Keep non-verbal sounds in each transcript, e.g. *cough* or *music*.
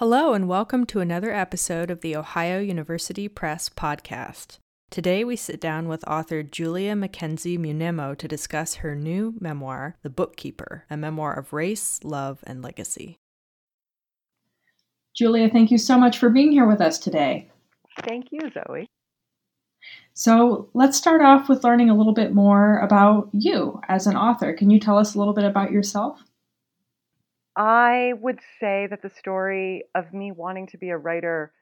Hello, and welcome to another episode of the Ohio University Press podcast. Today, we sit down with author Julia McKenzie Munemo to discuss her new memoir, The Bookkeeper, a memoir of race, love, and legacy. Julia, thank you so much for being here with us today. Thank you, Zoe. So, let's start off with learning a little bit more about you as an author. Can you tell us a little bit about yourself? I would say that the story of me wanting to be a writer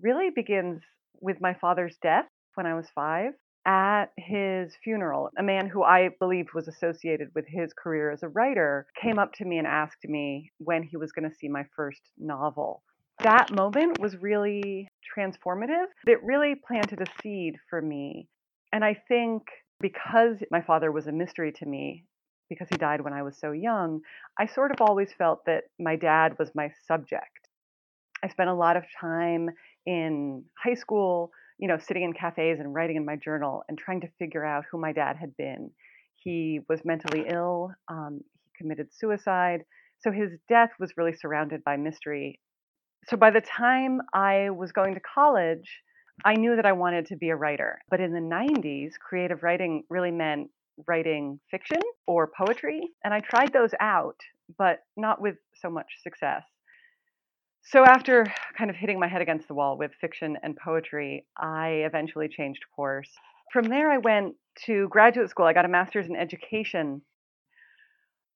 really begins with my father's death when I was five. At his funeral, a man who I believed was associated with his career as a writer came up to me and asked me when he was going to see my first novel. That moment was really transformative. It really planted a seed for me. And I think because my father was a mystery to me, because he died when I was so young, I sort of always felt that my dad was my subject. I spent a lot of time in high school, you know, sitting in cafes and writing in my journal and trying to figure out who my dad had been. He was mentally ill, um, he committed suicide. So his death was really surrounded by mystery. So by the time I was going to college, I knew that I wanted to be a writer. But in the 90s, creative writing really meant writing fiction or poetry, and I tried those out, but not with so much success. So, after kind of hitting my head against the wall with fiction and poetry, I eventually changed course. From there, I went to graduate school. I got a master's in education.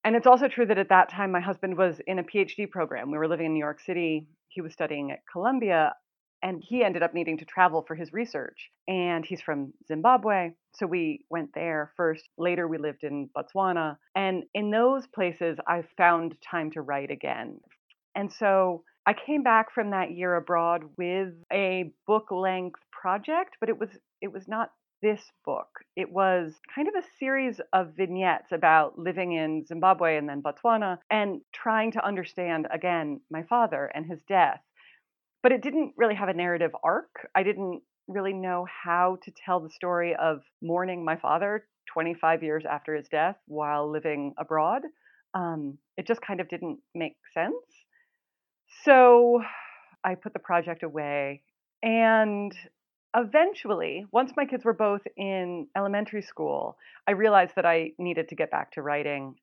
And it's also true that at that time, my husband was in a PhD program. We were living in New York City. He was studying at Columbia and he ended up needing to travel for his research. And he's from Zimbabwe. So we went there first. Later, we lived in Botswana. And in those places, I found time to write again. And so I came back from that year abroad with a book length project, but it was it was not this book. It was kind of a series of vignettes about living in Zimbabwe and then Botswana and trying to understand again my father and his death but it didn't really have a narrative arc. I didn't really know how to tell the story of mourning my father 25 years after his death while living abroad. Um, it just kind of didn't make sense. So I put the project away. And eventually, once my kids were both in elementary school, I realized that I needed to get back to writing.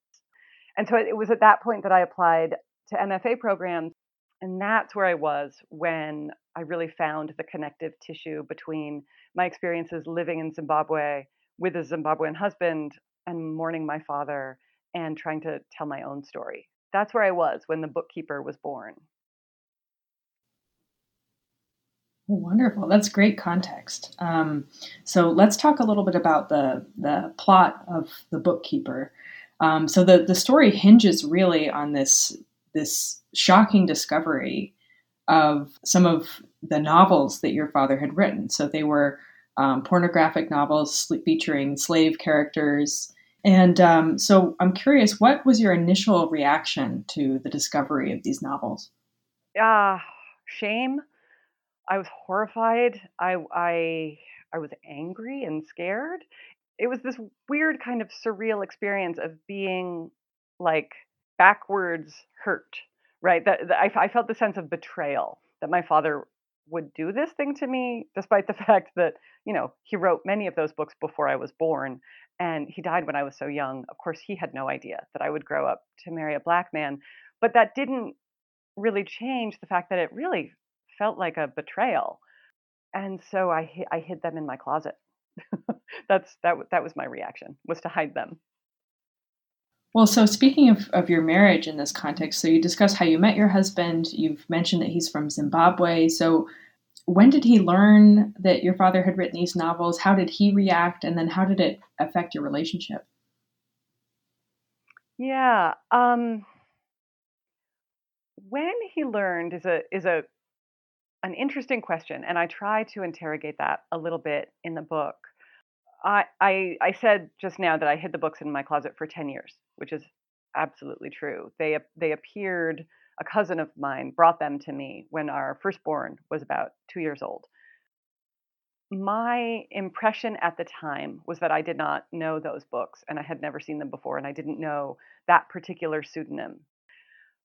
And so it was at that point that I applied to MFA programs and that's where I was when I really found the connective tissue between my experiences living in Zimbabwe with a Zimbabwean husband and mourning my father and trying to tell my own story. That's where I was when the bookkeeper was born. Wonderful. That's great context. Um, so let's talk a little bit about the the plot of the bookkeeper. Um, so the the story hinges really on this this shocking discovery of some of the novels that your father had written. So they were um, pornographic novels featuring slave characters. And um, so I'm curious, what was your initial reaction to the discovery of these novels? Ah, uh, shame. I was horrified. I, I, I was angry and scared. It was this weird kind of surreal experience of being like backwards hurt, right? That, that I, I felt the sense of betrayal that my father would do this thing to me, despite the *laughs* fact that you know he wrote many of those books before I was born, and he died when I was so young. Of course, he had no idea that I would grow up to marry a black man, but that didn't really change the fact that it really felt like a betrayal, and so I I hid them in my closet. *laughs* That's that that was my reaction was to hide them. Well, so speaking of, of your marriage in this context, so you discuss how you met your husband. You've mentioned that he's from Zimbabwe. So when did he learn that your father had written these novels? How did he react? And then how did it affect your relationship? Yeah. Um, when he learned is a is a an interesting question, and I try to interrogate that a little bit in the book. I, I I said just now that I hid the books in my closet for ten years, which is absolutely true. They they appeared. A cousin of mine brought them to me when our firstborn was about two years old. My impression at the time was that I did not know those books and I had never seen them before, and I didn't know that particular pseudonym.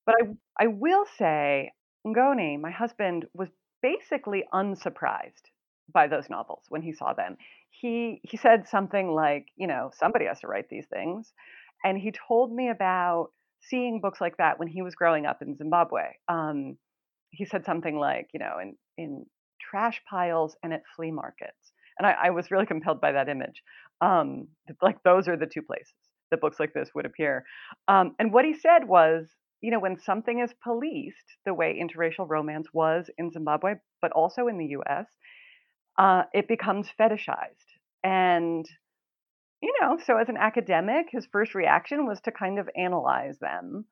But I I will say Ngoni, my husband, was basically unsurprised by those novels when he saw them. He he said something like, you know, somebody has to write these things, and he told me about seeing books like that when he was growing up in Zimbabwe. Um, he said something like, you know, in in trash piles and at flea markets, and I, I was really *laughs* compelled by that image. Um, like those are the two places that books like this would appear. Um, and what he said was, you know, when something is policed, the way interracial romance was in Zimbabwe, but also in the U.S., uh, it becomes fetishized. And you know, so as an academic, his first reaction was to kind of analyze them.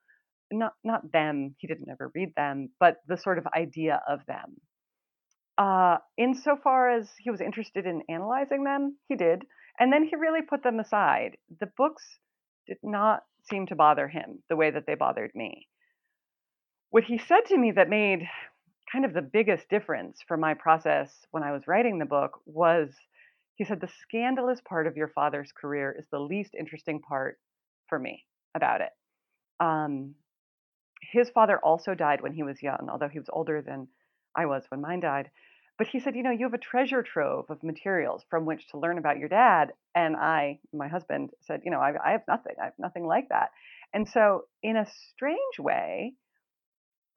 Not not them, he didn't ever read them, but the sort of idea of them. Uh, insofar as he was interested in analyzing them, he did. And then he really put them aside. The books did not seem to bother him the way that they bothered me. What he said to me that made kind of the biggest difference for my process when I was writing the book was he said, The scandalous part of your father's career is the least interesting part for me about it. Um, his father also died when he was young, although he was older than I was when mine died. But he said, You know, you have a treasure trove of materials from which to learn about your dad. And I, my husband, said, You know, I, I have nothing. I have nothing like that. And so, in a strange way,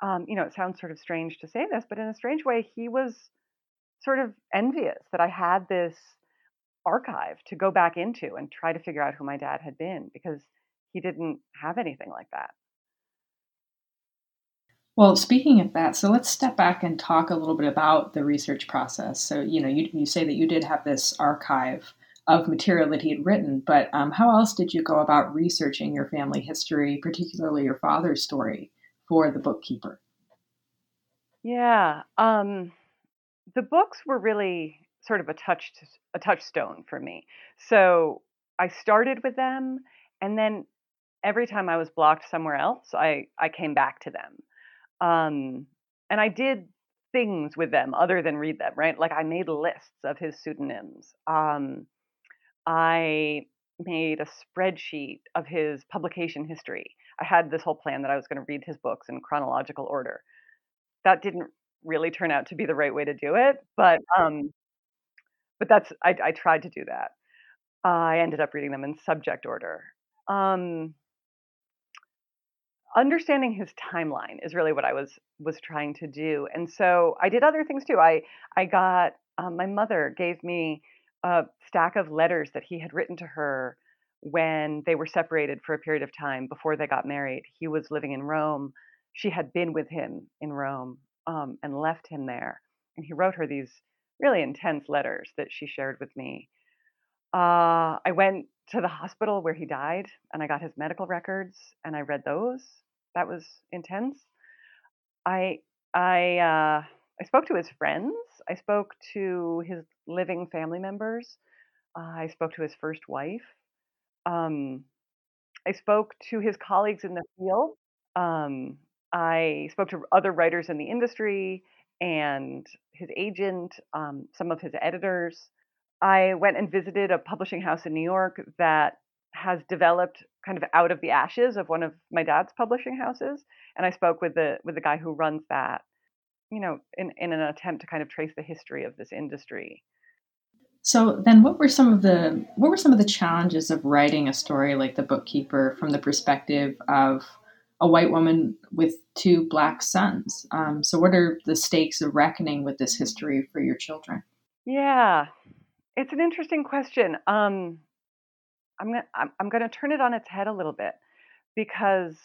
um, you know, it sounds sort of strange to say this, but in a strange way, he was sort of envious that I had this archive to go back into and try to figure out who my dad had been because he didn't have anything like that. Well, speaking of that, so let's step back and talk a little bit about the research process. So, you know, you, you say that you did have this archive of material that he had written, but um, how else did you go about researching your family history, particularly your father's story, for the bookkeeper? Yeah, um, the books were really sort of a touch a touchstone for me. So I started with them, and then every time I was blocked somewhere else, I I came back to them, um, and I did things with them other than read them. Right, like I made lists of his pseudonyms. Um, I made a spreadsheet of his publication history. I had this whole plan that I was going to read his books in chronological order. That didn't really turn out to be the right way to do it, but um, but that's I, I tried to do that. I ended up reading them in subject order. Um, understanding his timeline is really what I was was trying to do, and so I did other things too. I I got um, my mother gave me a stack of letters that he had written to her when they were separated for a period of time before they got married. He was living in Rome. She had been with him in Rome um, and left him there, and he wrote her these really intense letters that she shared with me. Uh, I went to the hospital where he died and I got his medical records and I read those. That was intense. I I uh, I spoke to his friends. I spoke to his living family members. Uh, I spoke to his first wife. Um, I spoke to his colleagues in the field. Um, I spoke to other writers in the industry and his agent, um, some of his editors. I went and visited a publishing house in New York that has developed kind of out of the ashes of one of my dad's publishing houses, and I spoke with the with the guy who runs that. You know, in in an attempt to kind of trace the history of this industry. So then what were some of the what were some of the challenges of writing a story like The Bookkeeper from the perspective of a white woman with two black sons. Um, so, what are the stakes of reckoning with this history for your children? Yeah, it's an interesting question. Um, I'm gonna I'm, I'm gonna turn it on its head a little bit because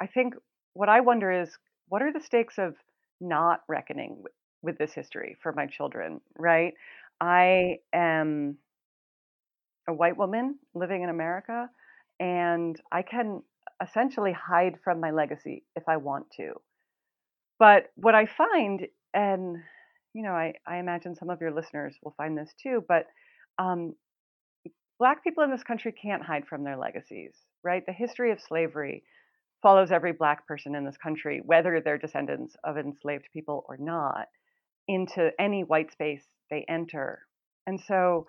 I think what I wonder is what are the stakes of not reckoning with, with this history for my children? Right? I am a white woman living in America, and I can essentially hide from my legacy if I want to. But what I find, and you know, I, I imagine some of your listeners will find this too, but um, Black people in this country can't hide from their legacies, right? The history of slavery follows every Black person in this country, whether they're descendants of enslaved people or not, into any white space they enter. And so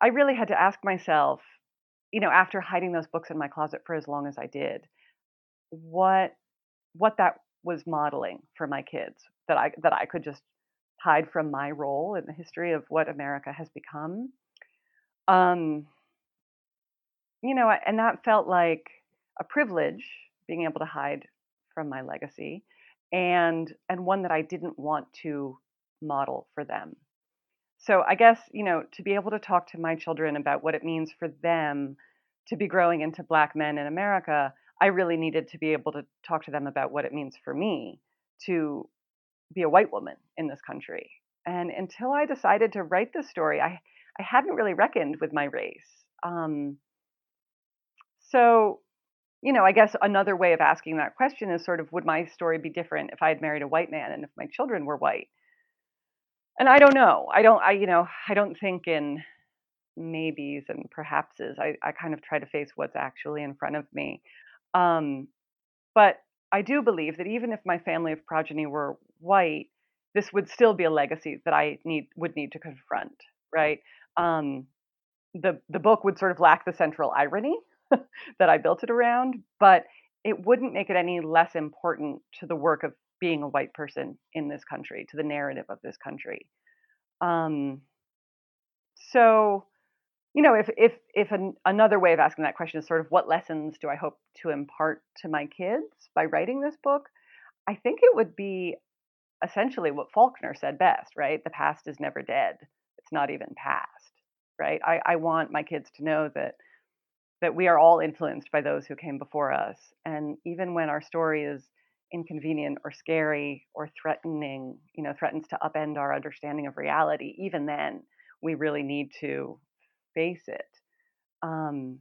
I really had to ask myself you know, after hiding those books in my closet for as long as I did, what what that was modeling for my kids that I that I could just hide from my role in the history of what America has become. Um, you know, and that felt like a privilege being able to hide from my legacy and and one that I didn't want to model for them. So I guess, you know, to be able to talk to my children about what it means for them to be growing into black men in America, I really needed to be able to talk to them about what it means for me to be a white woman in this country. And until I decided to write this story, I I hadn't really reckoned with my race. Um, so, you know, I guess another way of asking that question is sort of would my story be different if I had married a white man and if my children were white? And I don't know. I don't I you know, I don't think in maybes and perhapses. I, I kind of try to face what's actually in front of me. Um, but I do believe that even if my family of progeny were white, this would still be a legacy that I need would need to confront, right? Um, the the book would sort of lack the central irony *laughs* that I built it around, but it wouldn't make it any less important to the work of being a white person in this country, to the narrative of this country. Um, so, you know, if if if an, another way of asking that question is sort of what lessons do I hope to impart to my kids by writing this book, I think it would be essentially what Faulkner said best, right? The past is never dead. It's not even past, right? I, I want my kids to know that that we are all influenced by those who came before us. And even when our story is inconvenient or scary or threatening, you know, threatens to upend our understanding of reality, even then we really need to face it. Um,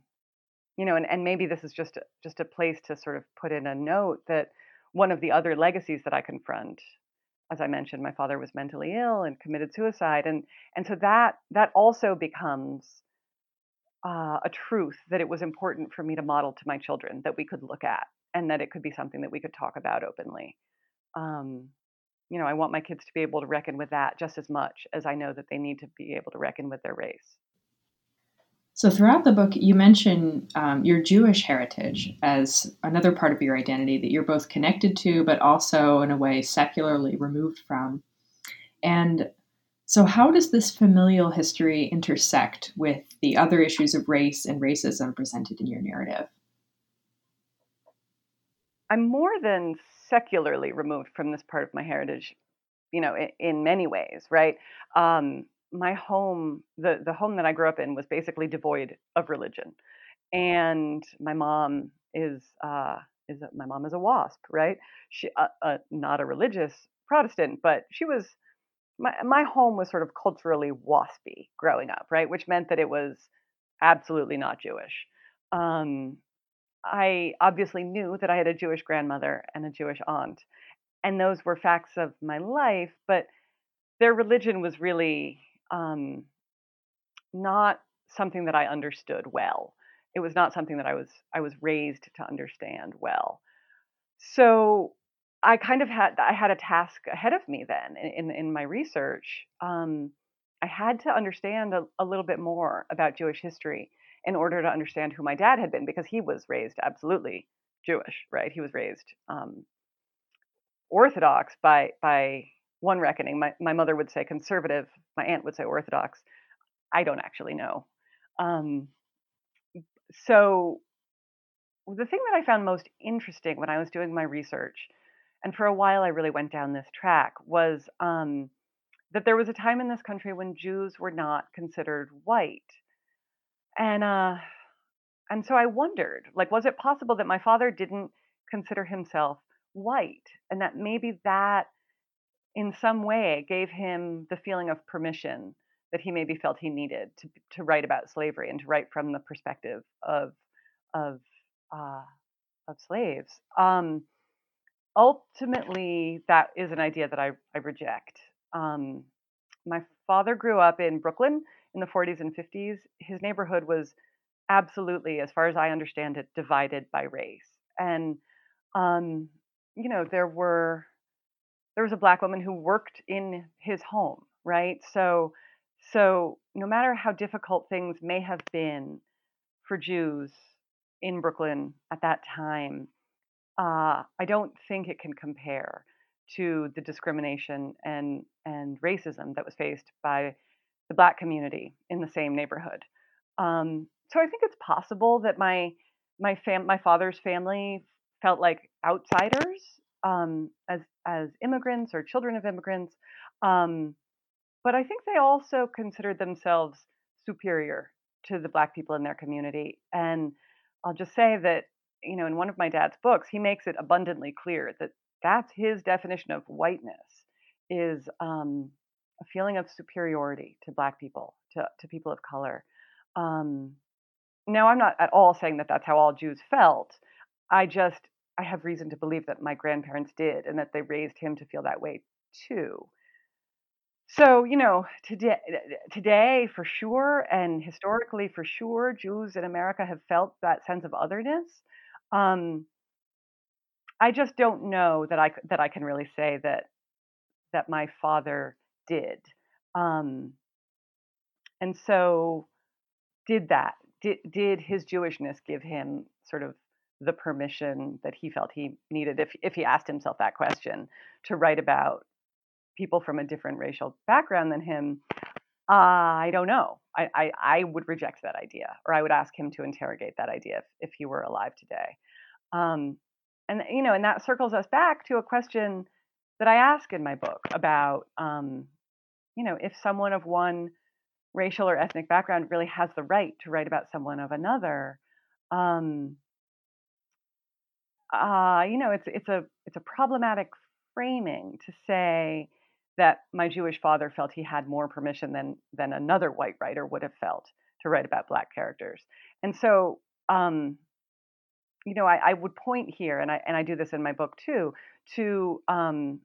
you know, and, and maybe this is just just a place to sort of put in a note that one of the other legacies that I confront, as I mentioned, my father was mentally ill and committed suicide, and and so that that also becomes uh, a truth that it was important for me to model to my children that we could look at and that it could be something that we could talk about openly. Um, you know, I want my kids to be able to reckon with that just as much as I know that they need to be able to reckon with their race. So, throughout the book, you mention um, your Jewish heritage as another part of your identity that you're both connected to, but also, in a way, secularly removed from. And so, how does this familial history intersect with the other issues of race and racism presented in your narrative? I'm more than secularly removed from this part of my heritage, you know, in, in many ways, right? Um, my home, the the home that I grew up in, was basically devoid of religion, and my mom is uh, is a, my mom is a WASP, right? She uh, uh, not a religious Protestant, but she was my my home was sort of culturally waspy growing up, right? Which meant that it was absolutely not Jewish. Um, I obviously knew that I had a Jewish grandmother and a Jewish aunt, and those were facts of my life. But their religion was really um, not something that I understood well. It was not something that I was I was raised to understand well. So I kind of had I had a task ahead of me then in in, my research. Um, I had to understand a, a, little bit more about Jewish history in order to understand who my dad had been because he was raised absolutely Jewish, right? He was raised um, Orthodox by by one reckoning. My my mother would say conservative. My aunt would say Orthodox. I don't actually know. Um, so the thing that I found most interesting when I was doing my research and for a while I really went down this track, was um, that there was a time in this country when Jews were not considered white. And uh, and so I wondered, like, was it possible that my father didn't consider himself white, and that maybe that, in some way, gave him the feeling of permission that he maybe felt he needed to to write about slavery and to write from the perspective of of uh, of slaves. Um, ultimately, that is an idea that I, I reject. Um, my father grew up in Brooklyn in the 40s and 50s. His neighborhood was absolutely, as far as I understand it, divided by race. And, um, you know, there were, there was a black woman who worked in his home, right? So, so no matter how difficult things may have been for Jews in Brooklyn at that time, uh, I don't think it can compare to the discrimination and and racism that was faced by the black community in the same neighborhood. Um, so I think it's possible that my my fam my father's family felt like outsiders um, as as immigrants or children of immigrants, um, but I think they also considered themselves superior to the black people in their community. And I'll just say that you know in one of my dad's books, he makes it abundantly clear that that's his definition of whiteness is um, a feeling of superiority to black people, to, to people of color. Um, now, I'm not at all saying that that's how all Jews felt. I just, I have reason to believe that my grandparents did and that they raised him to feel that way too. So, you know, today, today for sure, and historically for sure, Jews in America have felt that sense of otherness. Um, I just don't know that I that I can really say that that my father did. Um, and so, did that? Did did his Jewishness give him sort of the permission that he felt he needed, if if he asked himself that question, to write about people from a different racial background than him? Uh, I don't know. I, I, I would reject that idea, or I would ask him to interrogate that idea if, if he were alive today. Um, and you know, and that circles us back to a question that I ask in my book about, um, you know, if someone of one racial or ethnic background really has the right to write about someone of another. Um, uh, you know, it's it's a it's a problematic framing to say that my Jewish father felt he had more permission than than another white writer would have felt to write about black characters. And so, um, you know, I, I, would point here, and I and I do this in my book too, to um,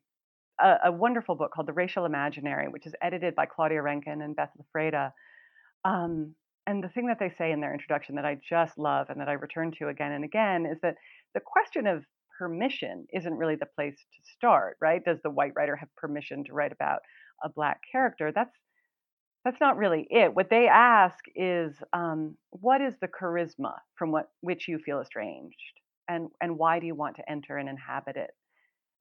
a, a, wonderful book called The Racial Imaginary, which is edited by Claudia Rankine and Beth Loffreda. Um, and the thing that they say in their introduction that I just love and that I return to again and again is that the question of permission isn't really the place to start, right? Does the white writer have permission to write about a black character? That's that's not really it. What they ask is, um, what is the charisma from what which you feel estranged, and and why do you want to enter and inhabit it?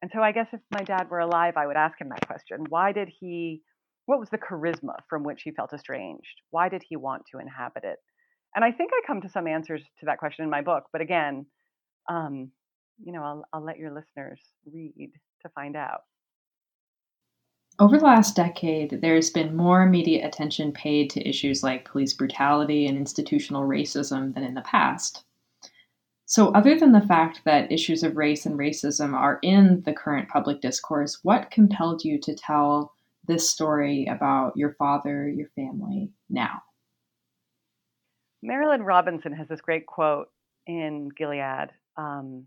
And so I guess if my dad were alive, I would ask him that question. Why did he? What was the charisma from which he felt estranged? Why did he want to inhabit it? And I think I come to some answers to that question in my book. But again, um, you know, I'll, I'll let your listeners read to find out. Over the last decade, there's been more immediate attention paid to issues like police brutality and institutional racism than in the past. So, other than the fact that issues of race and racism are in the current public discourse, what compelled you to tell this story about your father, your family now? Marilynne Robinson has this great quote in Gilead um,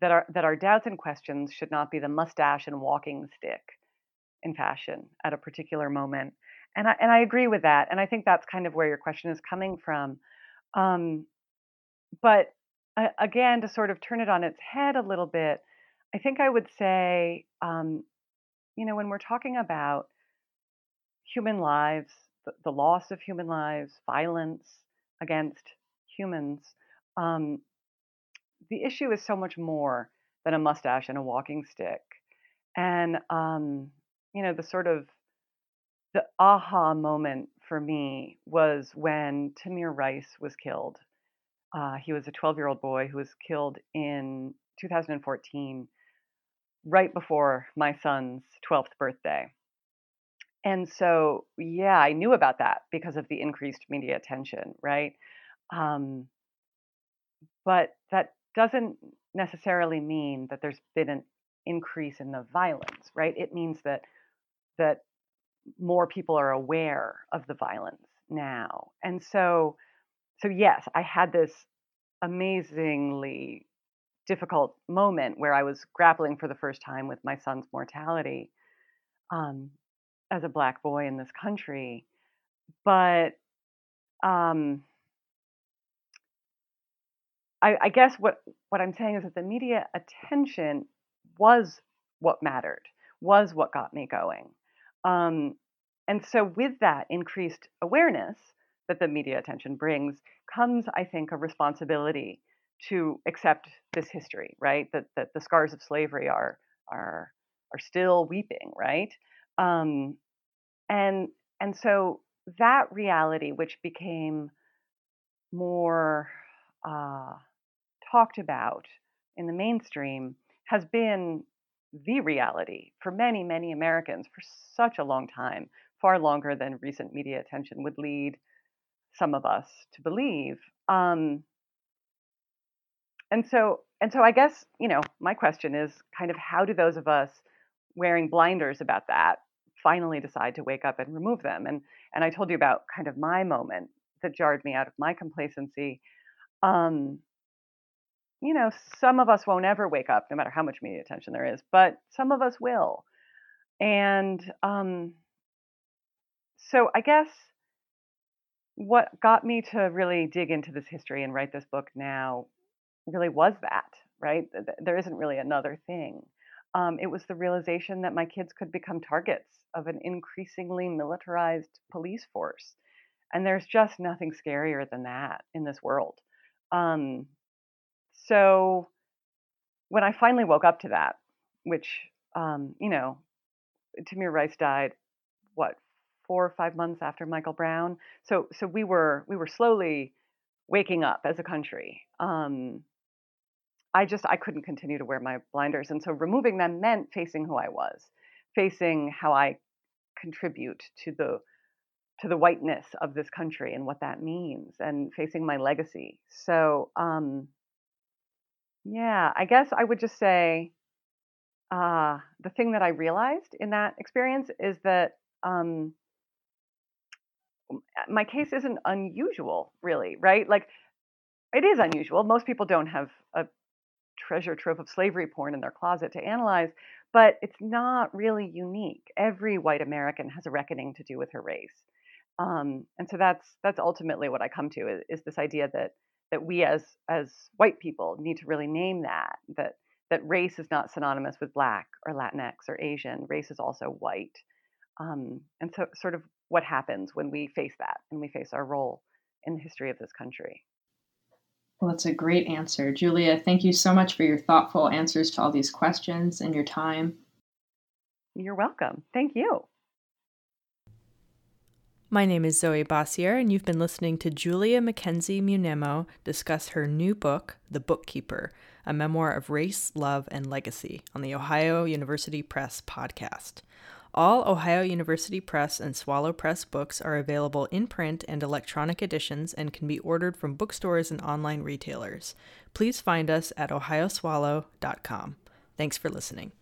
that our that our doubts and questions should not be the mustache and walking stick in fashion at a particular moment. And I, and I agree with that. And I think that's kind of where your question is coming from. Um, but again, to sort of turn it on its head a little bit, I think I would say, um, you know, when we're talking about human lives, the, the, loss of human lives, violence against humans, um, the issue is so much more than a mustache and a walking stick. And um, you know, the sort of the aha moment for me was when Tamir Rice was killed. Uh, he was a 12 year old boy who was killed in 2014, right before my son's 12th birthday. And so, yeah, I knew about that because of the increased media attention, right? Um, but that doesn't necessarily mean that there's been an increase in the violence, right? It means that that more people are aware of the violence now. And so so yes, I had this amazingly difficult moment where I was grappling for the first time with my son's mortality um, as a black boy in this country. But um, I, I guess what what I'm saying is that the media attention was what mattered, was what got me going. Um, and so, with that increased awareness that the media attention brings, comes, I think, a responsibility to accept this history, right? That that the scars of slavery are are are still weeping, right? Um, and and so that reality, which became more uh, talked about in the mainstream, has been the reality for many, many Americans for such a long time, far longer than recent media attention would lead some of us to believe. Um, and so, and so, I guess you know, my question is kind of how do those of us wearing blinders about that finally decide to wake up and remove them? And and I told you about kind of my moment that jarred me out of my complacency. Um, you know, some of us won't ever wake up, no matter how much media attention there is, but some of us will. And um, so I guess what got me to really dig into this history and write this book now really was that, right? There isn't really another thing. Um, it was the realization that my kids could become targets of an increasingly militarized police force. And there's just nothing scarier than that in this world. Um, so when I finally woke up to that, which, um, you know, Tamir Rice died, what, four or five months after Michael Brown. So, so we were we were slowly waking up as a country. Um, I just I couldn't continue to wear my blinders, and so removing them meant facing who I was, facing how I contribute to the to the whiteness of this country and what that means, and facing my legacy. So, um, yeah, I guess I would just say uh, the thing that I realized in that experience is that um, my case isn't unusual, really, right? Like, it is unusual. Most people don't have a treasure trove of slavery porn in their closet to analyze, but it's not really unique. Every white American has a reckoning to do with her race. Um, and so that's that's ultimately what I come to is, is this idea that that we as as white people need to really name that that that race is not synonymous with black or Latinx or Asian. Race is also white. Um, and so sort of what happens when we face that and we face our role in the history of this country. Well, that's a great answer. Julia, thank you so much for your thoughtful answers to all these questions and your time. You're welcome. Thank you. My name is Zoe Bossier, and you've been listening to Julia McKenzie Munemo discuss her new book, The Bookkeeper, a memoir of race, love, and legacy, on the Ohio University Press podcast. All Ohio University Press and Swallow Press books are available in print and electronic editions and can be ordered from bookstores and online retailers. Please find us at ohioswallow.com. Thanks for listening.